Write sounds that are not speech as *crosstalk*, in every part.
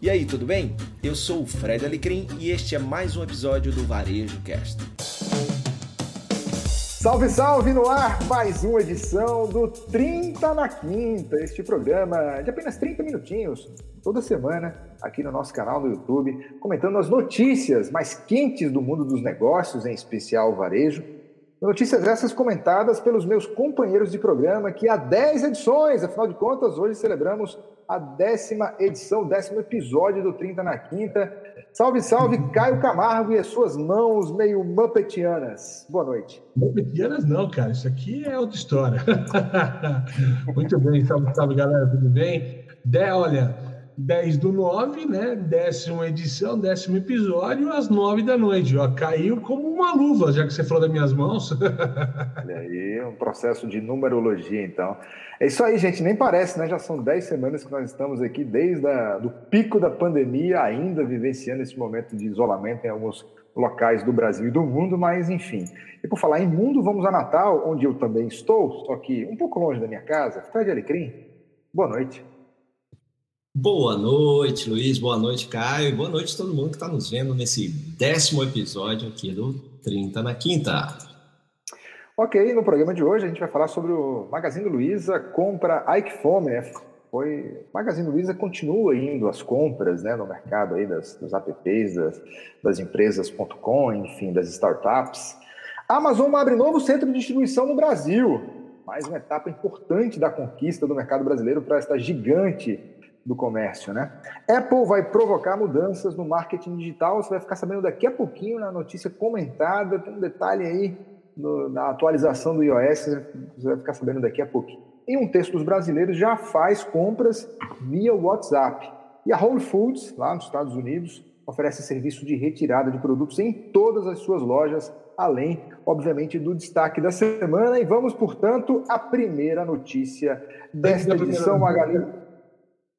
E aí, tudo bem? Eu sou o Fred Alecrim e este é mais um episódio do Varejo Cast. Salve, salve no ar! Mais uma edição do 30 na Quinta, este programa de apenas 30 minutinhos, toda semana, aqui no nosso canal no YouTube, comentando as notícias mais quentes do mundo dos negócios, em especial o varejo. Notícias essas comentadas pelos meus companheiros de programa, que há 10 edições, afinal de contas, hoje celebramos a décima edição, décimo episódio do 30 na Quinta. Salve, salve, Caio Camargo e as suas mãos meio muppetianas. Boa noite. Muppetianas não, cara, isso aqui é outra história. *laughs* Muito bem, salve, salve, galera, tudo bem? De, olha, 10 do 9, né? Décima edição, décimo episódio, às 9 da noite. Ó, caiu como uma luva, já que você falou das minhas mãos. *laughs* Olha aí, um processo de numerologia, então. É isso aí, gente, nem parece, né? Já são 10 semanas que nós estamos aqui, desde o do pico da pandemia, ainda vivenciando esse momento de isolamento em alguns locais do Brasil e do mundo, mas enfim. E por falar em mundo, vamos a Natal, onde eu também estou, só que um pouco longe da minha casa. Fred Alecrim, boa noite. Boa noite, Luiz. Boa noite, Caio. Boa noite a todo mundo que está nos vendo nesse décimo episódio aqui do 30 na Quinta. Ok, no programa de hoje a gente vai falar sobre o Magazine Luiza compra Ike Fome, né? Foi, Magazine Luiza continua indo às compras né, no mercado aí das, dos apps, das, das empresas.com, enfim, das startups. A Amazon abre novo centro de distribuição no Brasil. Mais uma etapa importante da conquista do mercado brasileiro para esta gigante do comércio, né? Apple vai provocar mudanças no marketing digital, você vai ficar sabendo daqui a pouquinho na notícia comentada, tem um detalhe aí no, na atualização do iOS, você vai ficar sabendo daqui a pouquinho. E um texto dos brasileiros já faz compras via WhatsApp. E a Whole Foods, lá nos Estados Unidos, oferece serviço de retirada de produtos em todas as suas lojas, além, obviamente, do destaque da semana. E vamos, portanto, à primeira notícia desta edição, Magali.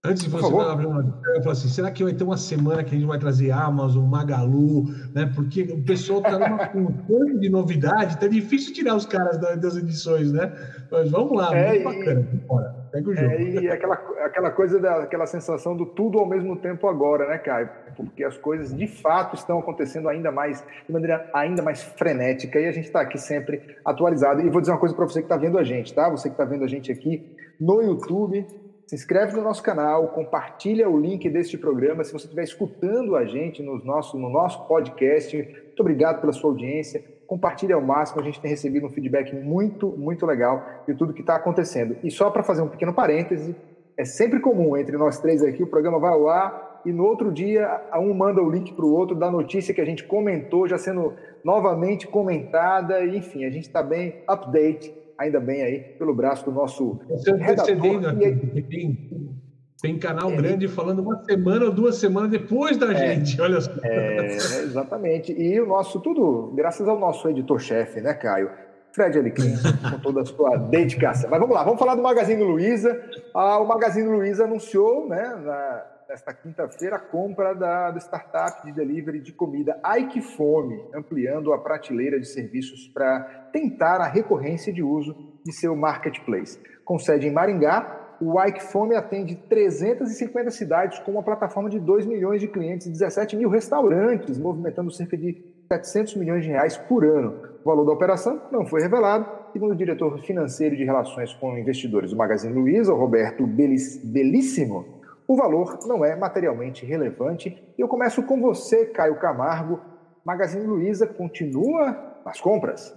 Antes de você abrir uma eu falo assim, será que vai ter uma semana que a gente vai trazer Amazon, Magalu, né? Porque o pessoal está numa *laughs* constante de novidade, tá difícil tirar os caras das edições, né? Mas vamos lá, é, muito bacana. Bora, pega o jogo. É, e aquela, aquela coisa da, aquela sensação do tudo ao mesmo tempo agora, né, Caio? Porque as coisas de fato estão acontecendo ainda mais, de maneira ainda mais frenética, e a gente está aqui sempre atualizado. E vou dizer uma coisa para você que está vendo a gente, tá? Você que está vendo a gente aqui no YouTube se inscreve no nosso canal, compartilha o link deste programa. Se você estiver escutando a gente no nosso, no nosso podcast, muito obrigado pela sua audiência. Compartilhe ao máximo, a gente tem recebido um feedback muito, muito legal de tudo que está acontecendo. E só para fazer um pequeno parêntese, é sempre comum entre nós três aqui, o programa vai ao ar e no outro dia um manda o link para o outro da notícia que a gente comentou, já sendo novamente comentada, enfim, a gente está bem update ainda bem aí, pelo braço do nosso Você redator. Aqui, tem, tem canal é, grande falando uma semana ou duas semanas depois da é, gente, *laughs* olha só. É, exatamente. E o nosso, tudo graças ao nosso editor-chefe, né, Caio? Fred Alecrim, *laughs* com toda a sua dedicação. Mas vamos lá, vamos falar do Magazine Luiza. Ah, o Magazine Luiza anunciou, né, na, nesta quinta-feira, a compra da, startup de delivery de comida Ike Fome, ampliando a prateleira de serviços para tentar a recorrência de uso de seu marketplace. Com sede em Maringá, o Ike Fome atende 350 cidades com uma plataforma de 2 milhões de clientes e 17 mil restaurantes, movimentando cerca de 700 milhões de reais por ano. O valor da operação não foi revelado, segundo o diretor financeiro de relações com investidores do Magazine Luiza, Roberto Belíssimo o valor não é materialmente relevante. E eu começo com você, Caio Camargo. Magazine Luiza continua nas compras?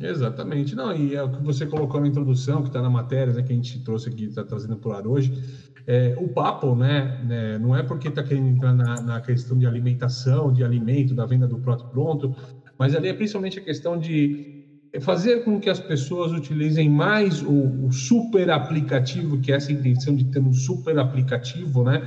Exatamente. Não, e é o que você colocou na introdução, que está na matéria né, que a gente trouxe aqui, está trazendo por ar hoje. É, o papo, né, né, não é porque está querendo entrar na, na, questão de alimentação, de alimento, da venda do próprio pronto, mas ali é principalmente a questão de fazer com que as pessoas utilizem mais o, o, super aplicativo, que é essa intenção de ter um super aplicativo, né?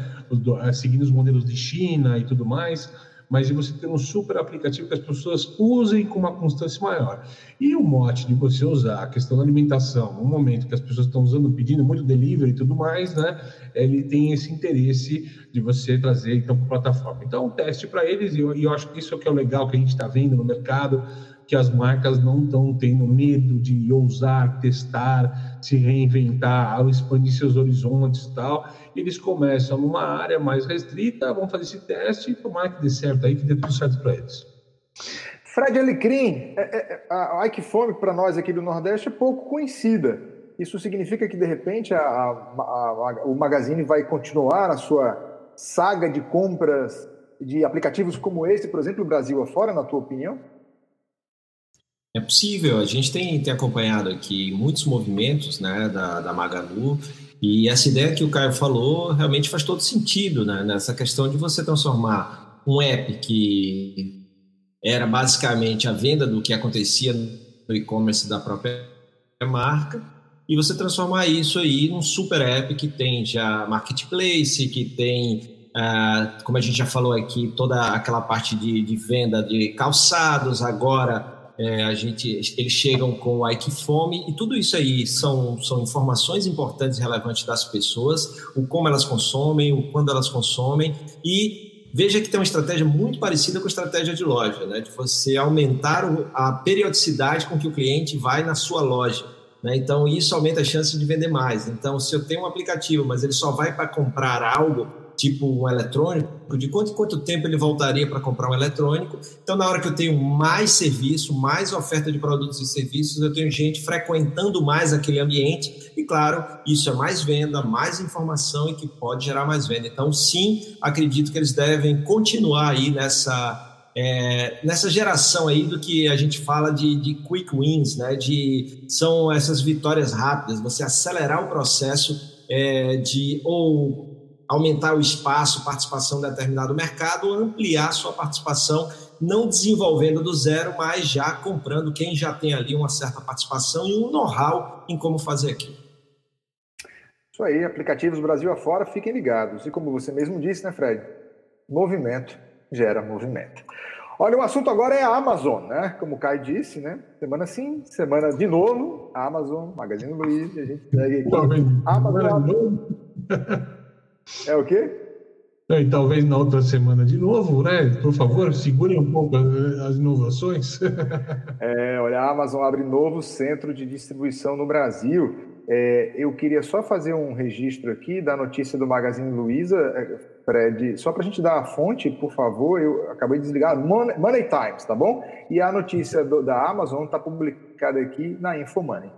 Eh, seguindo os modelos de China e tudo mais, mas de você ter um super aplicativo que as pessoas usem com uma constância maior. E o mote de você usar a questão da alimentação, no momento que as pessoas estão usando, pedindo muito delivery e tudo mais, né? Ele tem esse interesse de você trazer então para a plataforma. Então, um teste para eles, e eu, e eu acho que isso é o que é o legal que a gente está vendo no mercado que as marcas não estão tendo medo de ousar, testar, se reinventar, expandir seus horizontes e tal. Eles começam numa área mais restrita, vão fazer esse teste e tomar que dê certo aí, que dê tudo certo para eles. Fred Alecrim, é, é, a Ike Fome para nós aqui do Nordeste é pouco conhecida. Isso significa que, de repente, a, a, a, o Magazine vai continuar a sua saga de compras de aplicativos como esse, por exemplo, Brasil afora, na tua opinião? É possível. A gente tem, tem acompanhado aqui muitos movimentos né, da, da Magalu e essa ideia que o Caio falou realmente faz todo sentido né, nessa questão de você transformar um app que era basicamente a venda do que acontecia no e-commerce da própria marca e você transformar isso aí num super app que tem já marketplace, que tem, ah, como a gente já falou aqui, toda aquela parte de, de venda de calçados, agora é, a gente, eles chegam com o Ike Fome e tudo isso aí são, são informações importantes e relevantes das pessoas, o como elas consomem, o quando elas consomem e Veja que tem uma estratégia muito parecida com a estratégia de loja, né? de você aumentar a periodicidade com que o cliente vai na sua loja. Né? Então, isso aumenta a chance de vender mais. Então, se eu tenho um aplicativo, mas ele só vai para comprar algo, tipo um eletrônico, de quanto quanto tempo ele voltaria para comprar um eletrônico. Então, na hora que eu tenho mais serviço, mais oferta de produtos e serviços, eu tenho gente frequentando mais aquele ambiente e, claro, isso é mais venda, mais informação e que pode gerar mais venda. Então, sim, acredito que eles devem continuar aí nessa é, nessa geração aí do que a gente fala de, de, quick wins, né? De são essas vitórias rápidas, você acelerar o processo é, de ou aumentar o espaço, participação em determinado mercado, ou ampliar sua participação, não desenvolvendo do zero, mas já comprando quem já tem ali uma certa participação e um know-how em como fazer aquilo. Isso aí, aplicativos Brasil afora, fiquem ligados. E como você mesmo disse, né, Fred? Movimento gera movimento. Olha, o assunto agora é a Amazon, né? Como o Caio disse, né? Semana sim, semana de novo, Amazon, Magazine Luiza, a gente segue aqui. Amazon. É o quê? E talvez na outra semana de novo, né? Por favor, segurem um pouco as inovações. *laughs* é, olha, a Amazon abre novo centro de distribuição no Brasil. É, eu queria só fazer um registro aqui da notícia do Magazine Luiza, é, Fred, só para a gente dar a fonte, por favor, eu acabei de desligar, Money, Money Times, tá bom? E a notícia do, da Amazon está publicada aqui na Infomoney.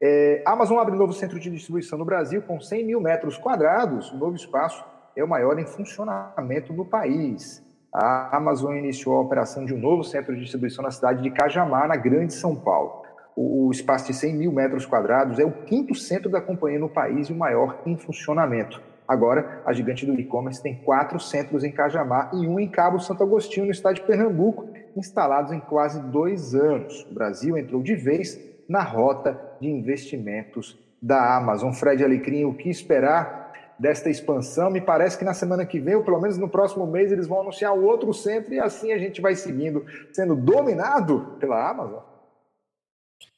É, Amazon abre novo centro de distribuição no Brasil com 100 mil metros quadrados. O novo espaço é o maior em funcionamento no país. A Amazon iniciou a operação de um novo centro de distribuição na cidade de Cajamar, na Grande São Paulo. O, o espaço de 100 mil metros quadrados é o quinto centro da companhia no país e o maior em funcionamento. Agora, a gigante do e-commerce tem quatro centros em Cajamar e um em Cabo Santo Agostinho, no estado de Pernambuco, instalados em quase dois anos. O Brasil entrou de vez na rota de investimentos da Amazon. Fred Alecrim, o que esperar desta expansão? Me parece que na semana que vem, ou pelo menos no próximo mês, eles vão anunciar outro centro e assim a gente vai seguindo, sendo dominado pela Amazon.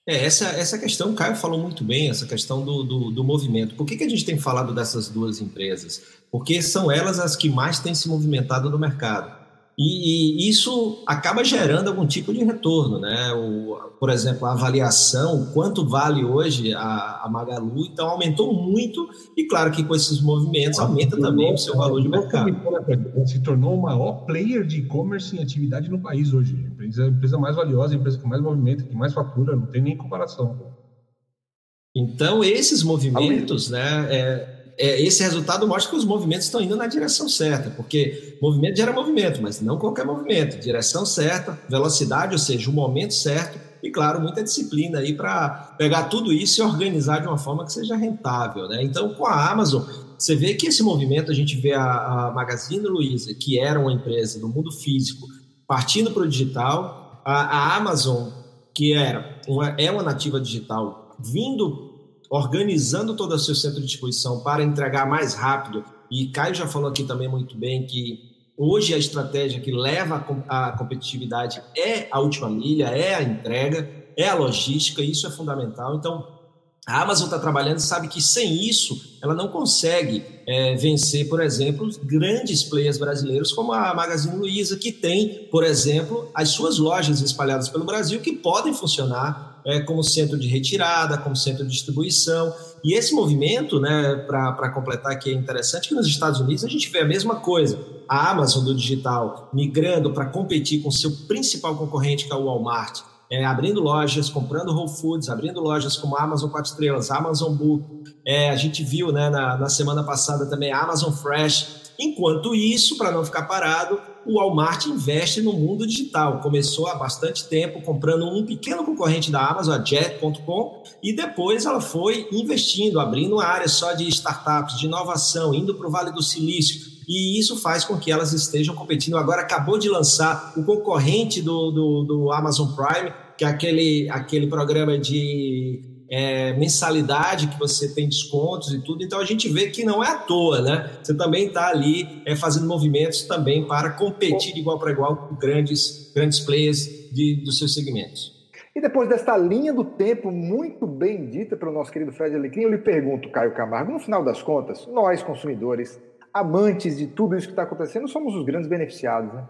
É, essa, essa questão, o Caio falou muito bem, essa questão do, do, do movimento. Por que, que a gente tem falado dessas duas empresas? Porque são elas as que mais têm se movimentado no mercado. E, e, isso acaba gerando algum tipo de retorno, né? O, por exemplo, a avaliação, quanto vale hoje a, a, Magalu, então aumentou muito, e claro que com esses movimentos aumenta também o seu valor de mercado. Se tornou o maior player de e-commerce em atividade no país hoje. A empresa, a empresa mais valiosa, a empresa que mais movimenta, que mais fatura, não tem nem comparação. Então, esses movimentos, né? É, é, esse resultado mostra que os movimentos estão indo na direção certa, porque movimento gera movimento, mas não qualquer movimento, direção certa, velocidade, ou seja, o momento certo, e claro, muita disciplina aí para pegar tudo isso e organizar de uma forma que seja rentável. Né? Então, com a Amazon, você vê que esse movimento, a gente vê a, a Magazine Luiza, que era uma empresa do mundo físico, partindo para o digital, a, a Amazon, que era uma, é uma nativa digital, vindo organizando todo o seu centro de distribuição para entregar mais rápido. E Caio já falou aqui também muito bem que hoje a estratégia que leva a competitividade é a última milha, é a entrega, é a logística, isso é fundamental. Então, A Amazon está trabalhando sabe que sem isso ela não consegue é, vencer, por exemplo, grandes players brasileiros como a Magazine Luiza, que tem, por exemplo, as suas lojas espalhadas pelo Brasil que podem funcionar é, como centro de retirada, como centro de distribuição. E esse movimento, né, para completar aqui, é interessante que nos Estados Unidos a gente vê a mesma coisa. A Amazon do digital migrando para competir com seu principal concorrente, que é o Walmart, é, abrindo lojas, comprando Whole Foods, abrindo lojas como Amazon 4 Estrelas, Amazon Book. É, a gente viu né, na, na semana passada também Amazon Fresh. Enquanto isso, para não ficar parado, o Walmart investe no mundo digital. Começou há bastante tempo comprando um pequeno concorrente da Amazon, a Jet.com, e depois ela foi investindo, abrindo áreas só de startups, de inovação, indo para o Vale do Silício e isso faz com que elas estejam competindo. Agora acabou de lançar o concorrente do, do, do Amazon Prime, que é aquele, aquele programa de é, mensalidade que você tem descontos e tudo. Então a gente vê que não é à toa, né? Você também está ali é, fazendo movimentos também para competir de igual para igual com grandes, grandes players de, dos seus segmentos. E depois desta linha do tempo muito bem dita pelo nosso querido Fred Alecrim, eu lhe pergunto, Caio Camargo, no final das contas, nós consumidores amantes de tudo isso que está acontecendo, somos os grandes beneficiados, né?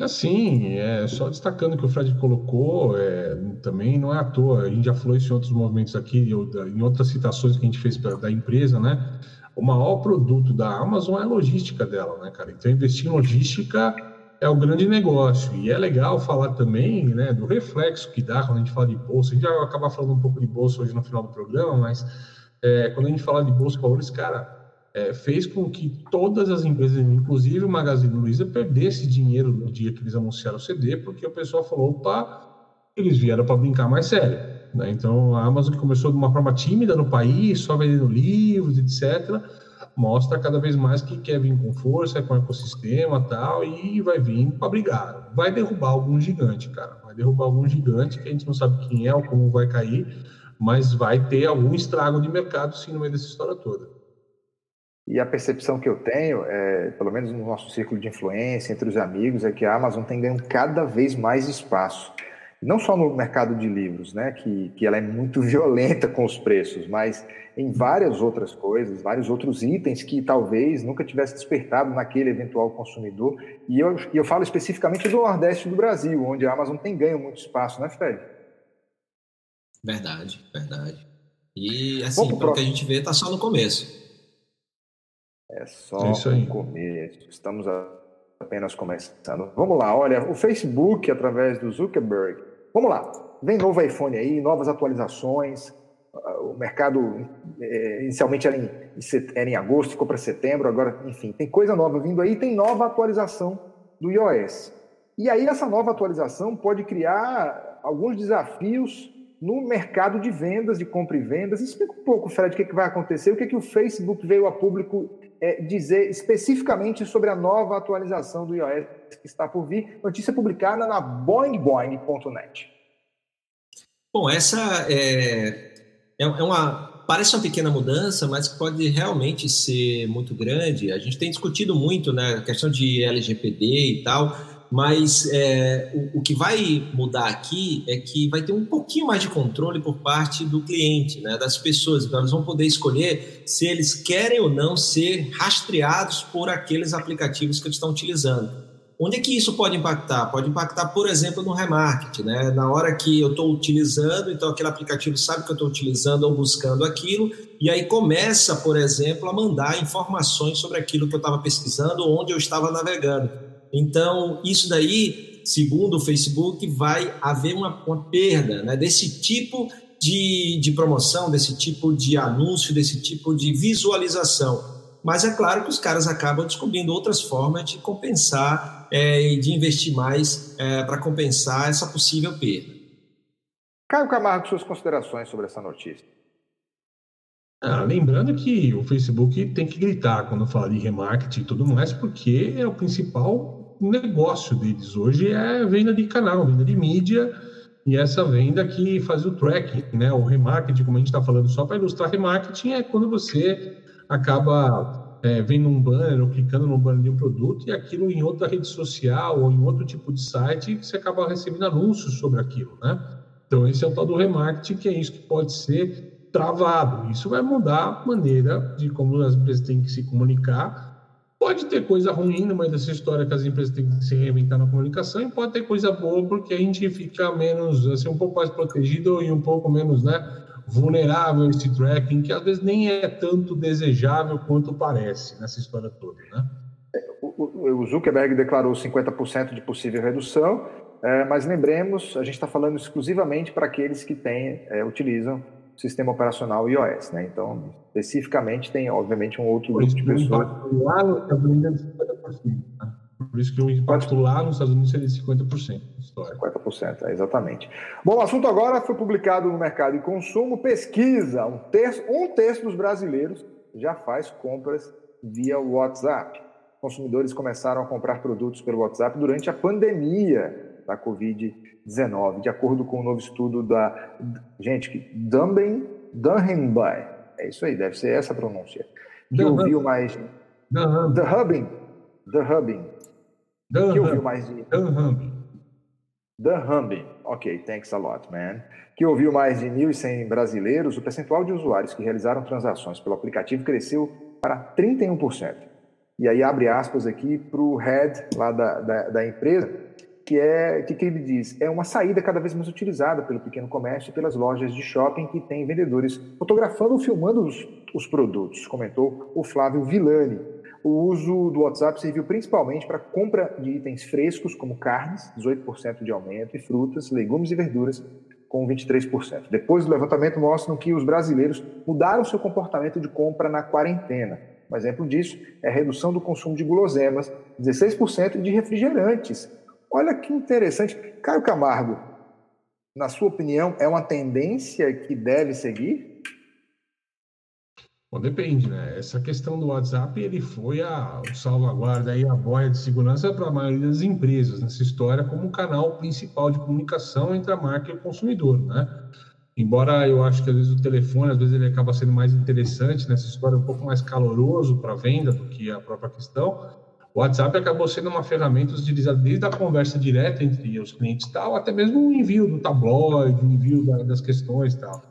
Assim, é, só destacando que o Fred colocou, é, também não é à toa, a gente já falou isso em outros movimentos aqui, em outras citações que a gente fez da empresa, né? O maior produto da Amazon é a logística dela, né, cara? Então, investir em logística é o grande negócio. E é legal falar também né, do reflexo que dá quando a gente fala de bolsa. A gente vai acabar falando um pouco de bolsa hoje no final do programa, mas é, quando a gente fala de bolsa de valores, cara, é, fez com que todas as empresas, inclusive o Magazine Luiza, perdesse dinheiro no dia que eles anunciaram o CD, porque o pessoal falou, opa, eles vieram para brincar mais sério. Né? Então, a Amazon que começou de uma forma tímida no país, só vendendo livros, etc., mostra cada vez mais que quer vir com força, com ecossistema tal, e vai vir para brigar. Vai derrubar algum gigante, cara. Vai derrubar algum gigante que a gente não sabe quem é ou como vai cair, mas vai ter algum estrago de mercado sim no meio dessa história toda. E a percepção que eu tenho, é, pelo menos no nosso círculo de influência, entre os amigos, é que a Amazon tem ganho cada vez mais espaço. Não só no mercado de livros, né, que, que ela é muito *laughs* violenta com os preços, mas em várias outras coisas, vários outros itens que talvez nunca tivesse despertado naquele eventual consumidor. E eu, eu falo especificamente do Nordeste do Brasil, onde a Amazon tem ganho muito espaço, né, Fred? Verdade, verdade. E assim, pelo que a gente vê, está só no começo. É só é o começo. Estamos apenas começando. Vamos lá, olha, o Facebook, através do Zuckerberg. Vamos lá, vem novo iPhone aí, novas atualizações. O mercado é, inicialmente era em, era em agosto, ficou para setembro, agora, enfim, tem coisa nova vindo aí, tem nova atualização do iOS. E aí, essa nova atualização pode criar alguns desafios no mercado de vendas, de compra e vendas. Explica um pouco, Fred, o que, que vai acontecer, o que, que o Facebook veio a público é, dizer especificamente sobre a nova atualização do iOS que está por vir. Notícia publicada na boingboing.net. Bom, essa é, é, é uma parece uma pequena mudança, mas pode realmente ser muito grande. A gente tem discutido muito, né, a questão de LGPD e tal mas é, o, o, que vai mudar aqui é que vai ter um pouquinho mais de controle por parte do cliente, né, das pessoas. Então, eles vão poder escolher se eles querem ou não ser rastreados por aqueles aplicativos que eles estão utilizando. Onde é que isso pode impactar? Pode impactar, por exemplo, no remarketing. Né? Na hora que eu estou utilizando, então aquele aplicativo sabe que eu estou utilizando ou buscando aquilo, e aí começa, por exemplo, a mandar informações sobre aquilo que eu estava pesquisando ou onde eu estava navegando. Então, isso daí, segundo o Facebook, vai haver uma, uma perda né, desse tipo de, de promoção, desse tipo de anúncio, desse tipo de visualização. Mas é claro que os caras acabam descobrindo outras formas de compensar é, e de investir mais é, para compensar essa possível perda. Caio Camargo, suas considerações sobre essa notícia. Ah, lembrando que o Facebook tem que gritar quando fala de remarketing e tudo mais, porque é o principal negócio deles hoje é venda de canal, venda de mídia, e essa venda que faz o tracking, né? O remarketing, como a gente está falando, só para ilustrar remarketing, é quando você acaba é, vendo um banner ou clicando no banner de um produto e aquilo em outra rede social ou em outro tipo de site, você acaba recebendo anúncios sobre aquilo, né? Então, esse é o tal do remarketing, que é isso que pode ser travado. Isso vai mudar a maneira de como as empresas têm que se comunicar. Pode ter coisa ruim no meio dessa história que as empresas têm que se reinventar na comunicação e pode ter coisa boa porque a gente fica menos, assim, um pouco mais protegido e um pouco menos, né, vulnerável a esse tracking, que às vezes nem é tanto desejável quanto parece nessa história toda, né? O Zuckerberg declarou 50% de possível redução, é, mas lembremos, a gente está falando exclusivamente para aqueles que têm, é, utilizam sistema operacional iOS, né? Então, especificamente, tem, obviamente, um outro grupo de pessoas. Lá nos Estados Unidos é 50%. Né? Por isso que o impacto lá nos Estados Unidos seria 50%. História. 50%, é, exatamente. Bom, o assunto agora foi publicado no Mercado de Consumo, pesquisa, um terço, um terço dos brasileiros já faz compras via WhatsApp. Consumidores começaram a comprar produtos pelo WhatsApp durante a pandemia da Covid-19, de acordo com o um novo estudo da, gente, Dunban, Dunhamby, é isso aí, deve ser essa a pronúncia, que ouviu mais... The Hubbing, The Hubbing, que ouviu mais de... The Hubbing. The Humbing, ok, thanks a lot, man. Que ouviu mais de 1.100 brasileiros, o percentual de usuários que realizaram transações pelo aplicativo cresceu para 31%. E aí abre aspas aqui para o head lá da, da, da empresa, que é que, que ele diz é uma saída cada vez mais utilizada pelo pequeno comércio e pelas lojas de shopping que têm vendedores fotografando ou filmando os, os produtos, comentou o Flávio Villani, o uso do WhatsApp serviu principalmente para compra de itens frescos, como carnes, 18% de aumento, e frutas, legumes e verduras, com 23%. Depois do levantamento mostram que os brasileiros mudaram seu comportamento de compra na quarentena. Um exemplo disso é a redução do consumo de guloseimas, 16%, e de refrigerantes. Olha que interessante. Caio Camargo, na sua opinião, é uma tendência que deve seguir? Bom, depende, né? Essa questão do WhatsApp, ele foi a salvaguarda e a boia de segurança para a maioria das empresas nessa história como um canal principal de comunicação entre a marca e o consumidor, né? Embora eu acho que às vezes o telefone, às vezes ele acaba sendo mais interessante nessa história, um pouco mais caloroso para a venda do que a própria questão, o WhatsApp acabou sendo uma ferramenta utilizada desde a conversa direta entre os clientes tal, até mesmo o envio do tabloide, o envio da, das questões tal.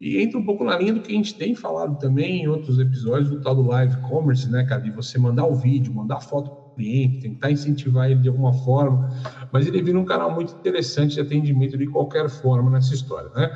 E entra um pouco na linha do que a gente tem falado também em outros episódios do tal do live commerce, né, cara? De você mandar o vídeo, mandar foto para o cliente, tentar incentivar ele de alguma forma, mas ele vira um canal muito interessante de atendimento de qualquer forma nessa história, né?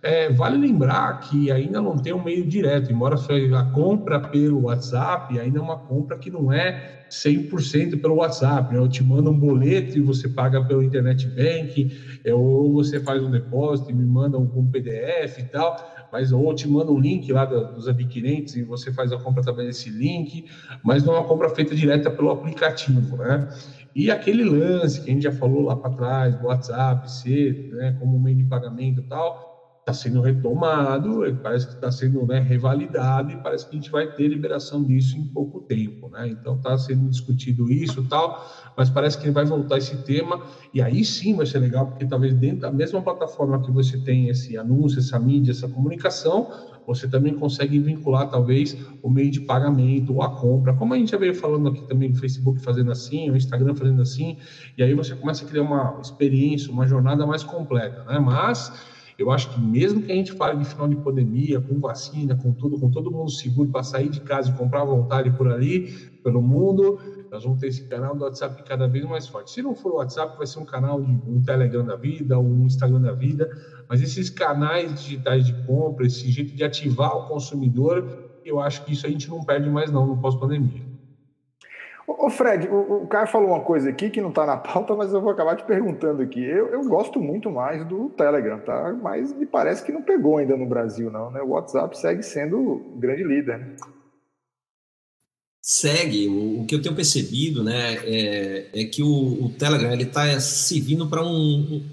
É, vale lembrar que ainda não tem um meio direto, embora a compra pelo WhatsApp ainda é uma compra que não é 100% pelo WhatsApp. Né? Eu te mando um boleto e você paga pelo Internet Bank, é, ou você faz um depósito e me manda um, um PDF e tal, mas ou te manda um link lá dos adquirentes e você faz a compra através desse link, mas não é uma compra feita direta pelo aplicativo, né? E aquele lance que a gente já falou lá para trás, do WhatsApp ser né, como meio de pagamento e tal, está sendo retomado, parece que está sendo né, revalidado e parece que a gente vai ter liberação disso em pouco tempo. Né? Então está sendo discutido isso tal, mas parece que vai voltar esse tema e aí sim vai ser legal, porque talvez dentro da mesma plataforma que você tem esse anúncio, essa mídia, essa comunicação, você também consegue vincular talvez o meio de pagamento ou a compra, como a gente já veio falando aqui também, o Facebook fazendo assim, o Instagram fazendo assim, e aí você começa a criar uma experiência, uma jornada mais completa, né? Mas eu acho que mesmo que a gente fale de final de pandemia, com vacina, com tudo, com todo mundo seguro para sair de casa e comprar à vontade por ali, pelo mundo, nós vamos ter esse canal do WhatsApp cada vez mais forte. Se não for o WhatsApp, vai ser um canal de um Telegram da vida, um Instagram da vida, mas esses canais digitais de compra, esse jeito de ativar o consumidor, eu acho que isso a gente não perde mais não no pós-pandemia. Ô Fred, o, o Caio falou uma coisa aqui que não está na pauta, mas eu vou acabar te perguntando aqui. Eu, eu gosto muito mais do Telegram, tá? Mas me parece que não pegou ainda no Brasil, não, né? O WhatsApp segue sendo o grande líder. Né? Segue. O, o, que eu tenho percebido, né, é, é que o, o Telegram ele está servindo para um,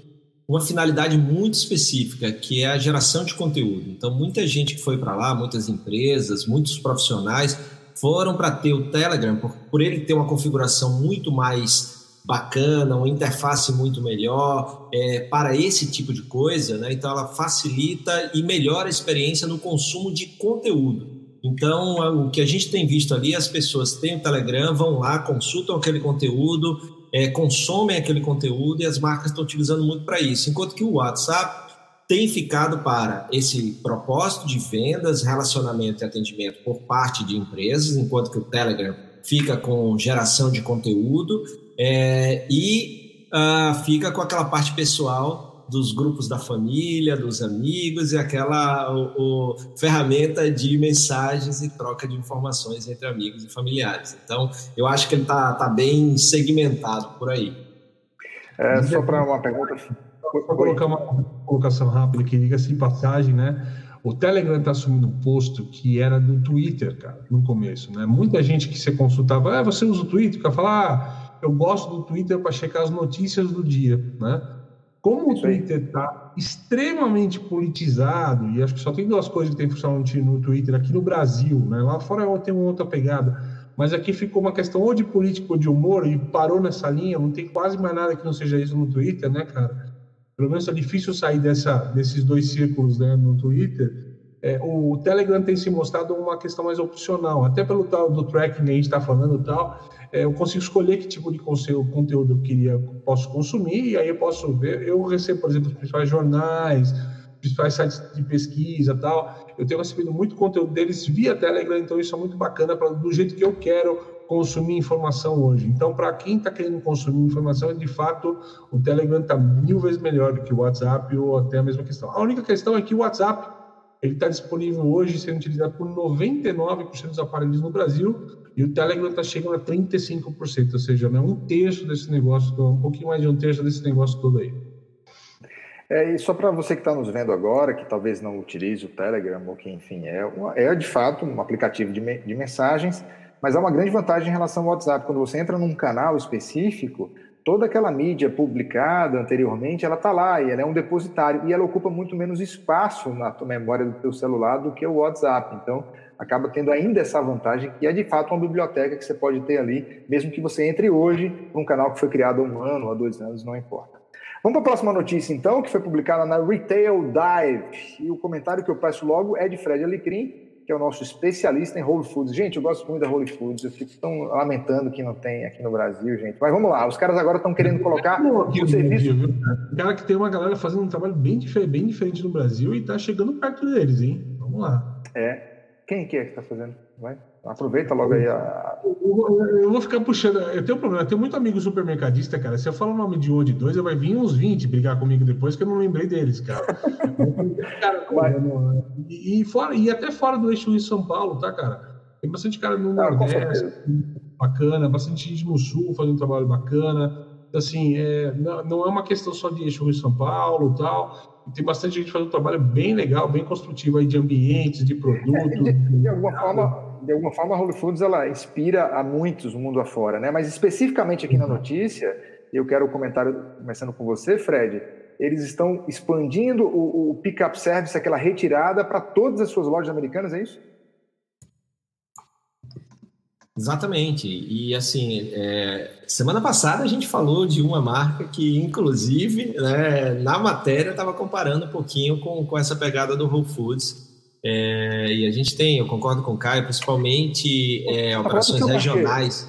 uma finalidade muito específica, que é a geração de conteúdo. Então, muita gente que foi para lá, muitas empresas, muitos profissionais foram para ter o Telegram, por, por ele ter uma configuração muito mais bacana, uma interface muito melhor é, para esse tipo de coisa, né? Então ela facilita e melhora a experiência no consumo de conteúdo. Então o que a gente tem visto ali, as pessoas têm o Telegram, vão lá, consultam aquele conteúdo, é, consomem aquele conteúdo e as marcas estão utilizando muito para isso. Enquanto que o WhatsApp tem ficado para esse propósito de vendas, relacionamento e atendimento por parte de empresas, enquanto que o Telegram fica com geração de conteúdo é, e uh, fica com aquela parte pessoal dos grupos da família, dos amigos e aquela o, o, ferramenta de mensagens e troca de informações entre amigos e familiares. Então, eu acho que ele está tá bem segmentado por aí. É, só para uma pergunta Vou colocar uma colocação rápida que diga-se em passagem, né? O Telegram está assumindo um posto que era do Twitter, cara, no começo, né? Muita gente que você consultava, ah, você usa o Twitter? Para falar, ah, eu gosto do Twitter para checar as notícias do dia, né? Como o Twitter está extremamente politizado, e acho que só tem duas coisas que tem função no Twitter aqui no Brasil, né? Lá fora tem uma outra pegada mas aqui ficou uma questão ou de política ou de humor e parou nessa linha. Não tem quase mais nada que não seja isso no Twitter, né, cara? Pelo menos é difícil sair dessa, desses dois círculos né, no Twitter, é, o Telegram tem se mostrado uma questão mais opcional, até pelo tal do tracking que a gente está falando tal, é, eu consigo escolher que tipo de conteúdo eu queria, posso consumir, e aí eu posso ver, eu recebo, por exemplo, os principais jornais, os principais sites de pesquisa tal, eu tenho recebido muito conteúdo deles via Telegram, então isso é muito bacana, pra, do jeito que eu quero, consumir informação hoje. Então, para quem está querendo consumir informação, de fato, o Telegram está mil vezes melhor do que o WhatsApp ou até a mesma questão. A única questão é que o WhatsApp ele está disponível hoje sendo utilizado por 99% dos aparelhos no Brasil e o Telegram está chegando a 35%, ou seja, não é um terço desse negócio, um pouquinho mais de um terço desse negócio todo aí. É, e só para você que está nos vendo agora, que talvez não utilize o Telegram, ou que enfim é, é de fato um aplicativo de, de mensagens mas há uma grande vantagem em relação ao WhatsApp. Quando você entra num canal específico, toda aquela mídia publicada anteriormente, ela está lá e ela é um depositário e ela ocupa muito menos espaço na memória do teu celular do que o WhatsApp. Então, acaba tendo ainda essa vantagem que é de fato uma biblioteca que você pode ter ali, mesmo que você entre hoje para um canal que foi criado há um ano, há dois anos, não importa. Vamos para a próxima notícia, então, que foi publicada na Retail Dive. E o comentário que eu peço logo é de Fred Alecrim, que é o nosso especialista em Whole Foods. Gente, eu gosto muito da Whole Foods, eu fico tão lamentando que não tem aqui no Brasil, gente. Mas vamos lá, os caras agora estão querendo colocar o serviço... O cara que tem uma galera fazendo um trabalho bem diferente, bem diferente no Brasil e está chegando perto deles, hein? Vamos lá. É. Quem que é que está fazendo? Vai. Aproveita logo aí a. Eu vou ficar puxando. Eu tenho um problema, eu tenho muito amigo supermercadista, cara. Se eu falar o nome de um ou de dois, vai vir uns 20 brigar comigo depois, que eu não lembrei deles, cara. *laughs* cara e, fora, e até fora do eixo Rio São Paulo, tá, cara? Tem bastante cara no ah, Nordeste, bacana, bastante gente no Sul fazendo um trabalho bacana. Assim, é, não, não é uma questão só de eixo Rio São Paulo tal. Tem bastante gente fazendo um trabalho bem legal, bem construtivo aí de ambientes, de produtos. É, de, de, alguma forma, de alguma forma, a Whole Foods ela inspira a muitos o mundo afora, né? Mas especificamente aqui na notícia, eu quero o um comentário começando com você, Fred. Eles estão expandindo o, o pick-up service, aquela retirada, para todas as suas lojas americanas, é isso? Exatamente. E assim, é, semana passada a gente falou de uma marca que, inclusive, né, na matéria estava comparando um pouquinho com, com essa pegada do Whole Foods. É, e a gente tem, eu concordo com o Caio, principalmente é, tá operações regionais.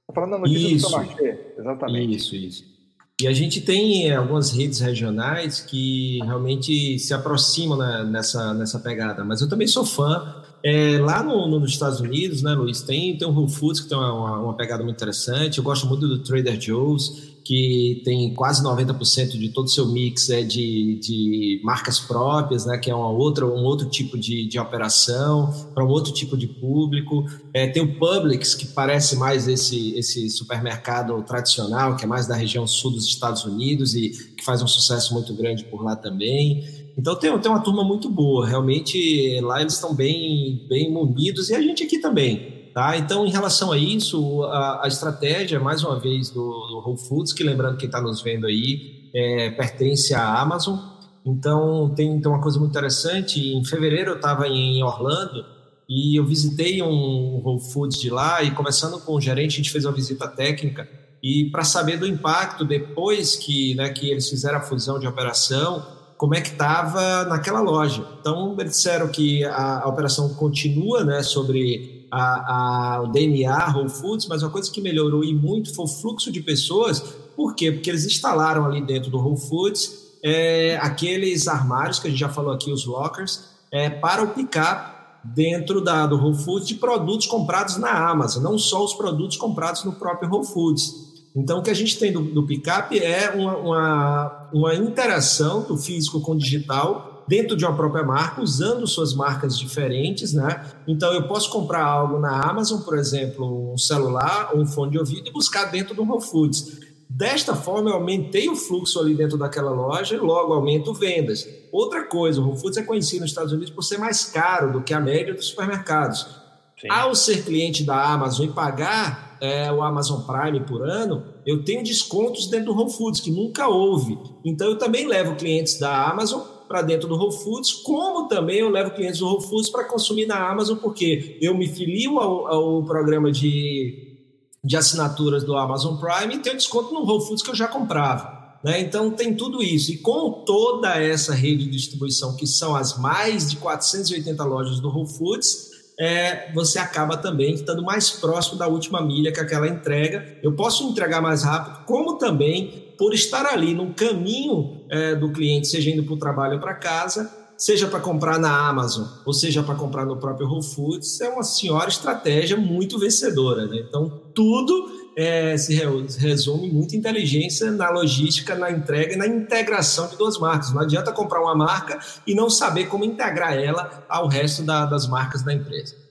Está falando da notícia isso, do Marché, exatamente. Isso, isso. E a gente tem é, algumas redes regionais que realmente se aproximam né, nessa, nessa pegada, mas eu também sou fã é, lá no, no, nos Estados Unidos, né, Luiz, tem, tem o Whole Foods, que tem uma, uma, pegada muito interessante. Eu gosto muito do Trader Joe's, que tem quase 90% de todo o seu mix é de, de marcas próprias, né, que é uma outra, um outro tipo de, de operação, para um outro tipo de público. É, tem o Publix, que parece mais esse, esse supermercado tradicional, que é mais da região sul dos Estados Unidos e que faz um sucesso muito grande por lá também. Então tem, tem uma turma muito boa, realmente lá eles estão bem, bem munidos e a gente aqui também. Tá? Então, em relação a isso, a, a estratégia, mais uma vez, do, do, Whole Foods, que lembrando quem está nos vendo aí, é, pertence à Amazon. Então, tem, tem uma coisa muito interessante. Em fevereiro eu estava em Orlando e eu visitei um Whole Foods de lá e conversando com o gerente, a gente fez uma visita técnica e para saber do impacto depois que, né, que eles fizeram a fusão de operação, como é que estava naquela loja. Então, eles disseram que a, a operação continua né, sobre a, a, o DNA Whole Foods, mas uma coisa que melhorou e muito foi o fluxo de pessoas. Por quê? Porque eles instalaram ali dentro do Whole Foods é, aqueles armários que a gente já falou aqui, os lockers, é, para o pick-up dentro da, do Whole Foods de produtos comprados na Amazon, não só os produtos comprados no próprio Whole Foods. Então, o que a gente tem do, do pick-up é uma, uma, uma interação do físico com o digital dentro de uma própria marca, usando suas marcas diferentes, né? Então eu posso comprar algo na Amazon, por exemplo, um celular ou um fone de ouvido e buscar dentro do Whole Foods. Desta forma, eu aumentei o fluxo ali dentro daquela loja e logo aumento vendas. Outra coisa, o Whole Foods é conhecido nos Estados Unidos por ser mais caro do que a média dos supermercados. Sim. Ao ser cliente da Amazon e pagar é, o Amazon Prime por ano, eu tenho descontos dentro do Whole Foods, que nunca houve. Então, eu também levo clientes da Amazon para dentro do Whole Foods, como também eu levo clientes do Whole Foods para consumir na Amazon, porque eu me filio ao, ao programa de, de assinaturas do Amazon Prime e tenho desconto no Whole Foods que eu já comprava. Né? Então tem tudo isso. E com toda essa rede de distribuição, que são as mais de 480 lojas do Whole Foods, é, você acaba também estando mais próximo da última milha que aquela entrega. Eu posso entregar mais rápido, como também por estar ali no caminho é, do cliente, seja indo para o trabalho ou para casa, seja para comprar na Amazon ou seja para comprar no próprio Whole Foods, é uma senhora estratégia muito vencedora. Né? Então, tudo é, se resume muita inteligência na logística, na entrega e na integração de duas marcas. Não adianta comprar uma marca e não saber como integrar ela ao resto da, das marcas da empresa.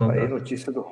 Aí, notícia do,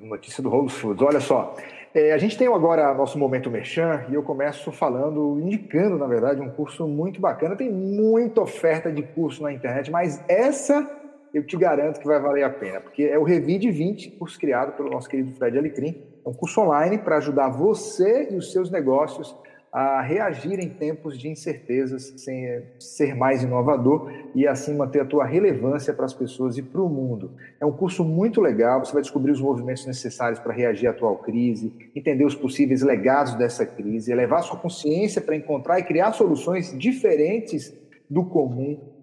notícia do Whole Foods. Olha só, é, a gente tem agora nosso momento merchan e eu começo falando, indicando, na verdade, um curso muito bacana. Tem muita oferta de curso na internet, mas essa eu te garanto que vai valer a pena, porque é o Revide 20, curso criado pelo nosso querido Fred Alecrim. É um curso online para ajudar você e os seus negócios a reagir em tempos de incertezas, sem ser mais inovador e assim manter a tua relevância para as pessoas e para o mundo. É um curso muito legal, você vai descobrir os movimentos necessários para reagir à atual crise, entender os possíveis legados dessa crise, elevar sua consciência para encontrar e criar soluções diferentes do comum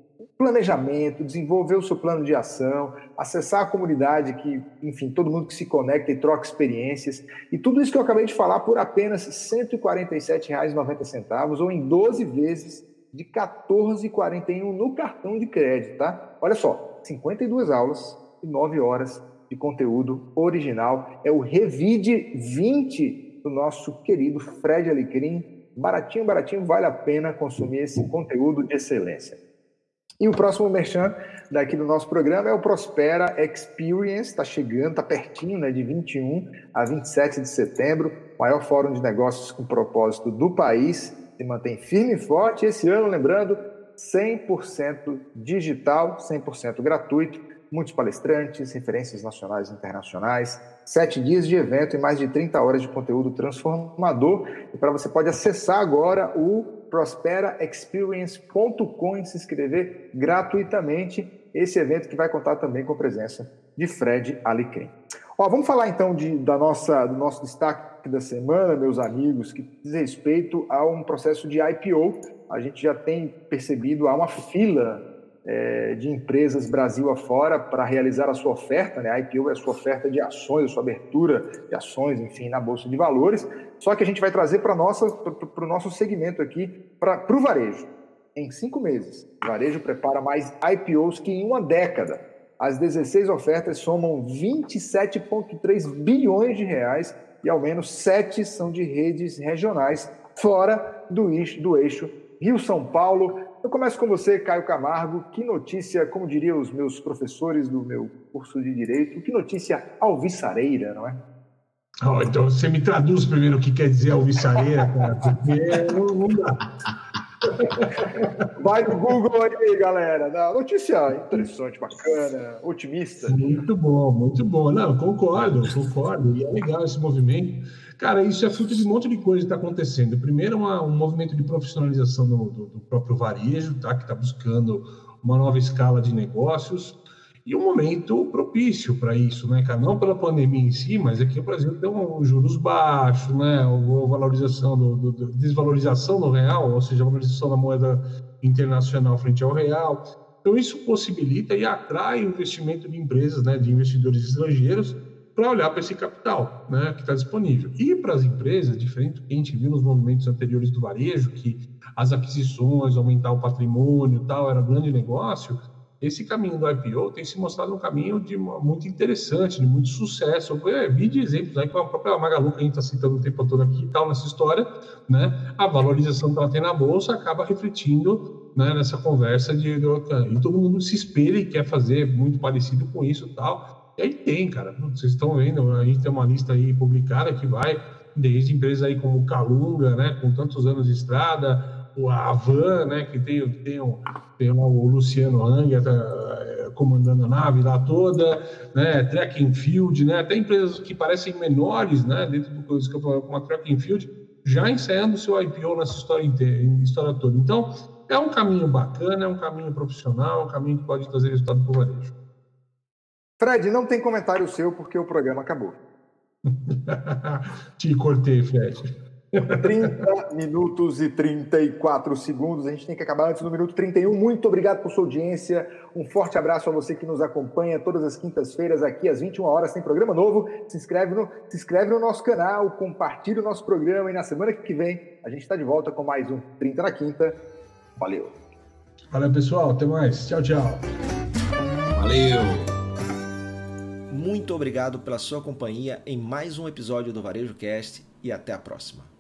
planejamento, desenvolver o seu plano de ação, acessar a comunidade que, enfim, todo mundo que se conecta e troca experiências. E tudo isso que eu acabei de falar por apenas R$ 147,90 ou em 12 vezes de R$ 14,41 no cartão de crédito, tá? Olha só, 52 aulas e 9 horas de conteúdo original. É o Revide 20 do nosso querido Fred Alecrim. Baratinho, baratinho, vale a pena consumir esse conteúdo de excelência. E o próximo merchan daqui do nosso programa é o Prospera Experience, está chegando, está pertinho, né, de 21 a 27 de setembro, maior fórum de negócios com propósito do país, se mantém firme e forte. Esse ano, lembrando, 100% digital, 100% gratuito, muitos palestrantes, referências nacionais e internacionais, sete dias de evento e mais de 30 horas de conteúdo transformador. E para você pode acessar agora o prosperaexperience.com e se inscrever gratuitamente. Esse evento que vai contar também com a presença de Fred Alecrim. Ó, vamos falar então de, da nossa, do nosso destaque da semana, meus amigos, que diz respeito a um processo de IPO. A gente já tem percebido há uma fila é, de empresas Brasil afora para realizar a sua oferta, né? A IPO é a sua oferta de ações, a sua abertura de ações, enfim, na Bolsa de Valores. Só que a gente vai trazer para o nosso segmento aqui, para o varejo. Em cinco meses, o varejo prepara mais IPOs que em uma década. As 16 ofertas somam 27,3 bilhões de reais e ao menos sete são de redes regionais fora do eixo, do eixo Rio-São Paulo, eu começo com você, Caio Camargo. Que notícia, como diriam os meus professores do meu curso de Direito, que notícia alvissareira, não é? Oh, então você me traduz primeiro o que quer dizer alvissareira, cara, porque não, não dá. *laughs* Vai no Google aí, galera. Não, notícia interessante, bacana, otimista. Muito bom, muito bom. Não, concordo, concordo. E é legal esse movimento. Cara, isso é fruto de um monte de coisa que está acontecendo. Primeiro, uma, um movimento de profissionalização do, do, do próprio varejo, tá? que está buscando uma nova escala de negócios e um momento propício para isso, né, cara? Não pela pandemia em si, mas aqui o Brasil tem um juros baixos, né? A valorização do, do, do, desvalorização do real, ou seja, a valorização da moeda internacional frente ao real. Então isso possibilita e atrai o investimento de empresas, né, de investidores estrangeiros para olhar para esse capital né, que está disponível. E para as empresas, diferente do que a gente viu nos movimentos anteriores do varejo, que as aquisições, aumentar o patrimônio tal, era um grande negócio, esse caminho do IPO tem se mostrado um caminho de muito interessante, de muito sucesso. Eu vi de exemplos aí com a própria Magalu, que a gente está citando o tempo todo aqui, tal, nessa história, né? A valorização que ela tem na bolsa acaba refletindo né, nessa conversa de, de, e todo mundo se espelha e quer fazer muito parecido com isso tal. E aí tem, cara. Vocês estão vendo, a gente tem uma lista aí publicada que vai desde empresas aí como Calunga, né, com tantos anos de estrada, a Van, né, que tem, tem, o, tem o Luciano Hang tá, é, comandando a nave lá toda, né, Track and Field, né, até empresas que parecem menores, né, dentro do escapamento como a Track and Field, já ensaiando seu IPO nessa história, inteira, história toda. Então, é um caminho bacana, é um caminho profissional, é um caminho que pode trazer resultado para o varejo. Fred, não tem comentário seu porque o programa acabou. *laughs* Te cortei, Fred. 30 minutos e 34 segundos. A gente tem que acabar antes do minuto 31. Muito obrigado por sua audiência. Um forte abraço a você que nos acompanha todas as quintas-feiras aqui às 21 horas. Tem programa novo. Se inscreve no, se inscreve no nosso canal, compartilha o nosso programa e na semana que vem a gente está de volta com mais um 30 na Quinta. Valeu. Valeu, pessoal. Até mais. Tchau, tchau. Valeu. Muito obrigado pela sua companhia em mais um episódio do Varejo Cast e até a próxima.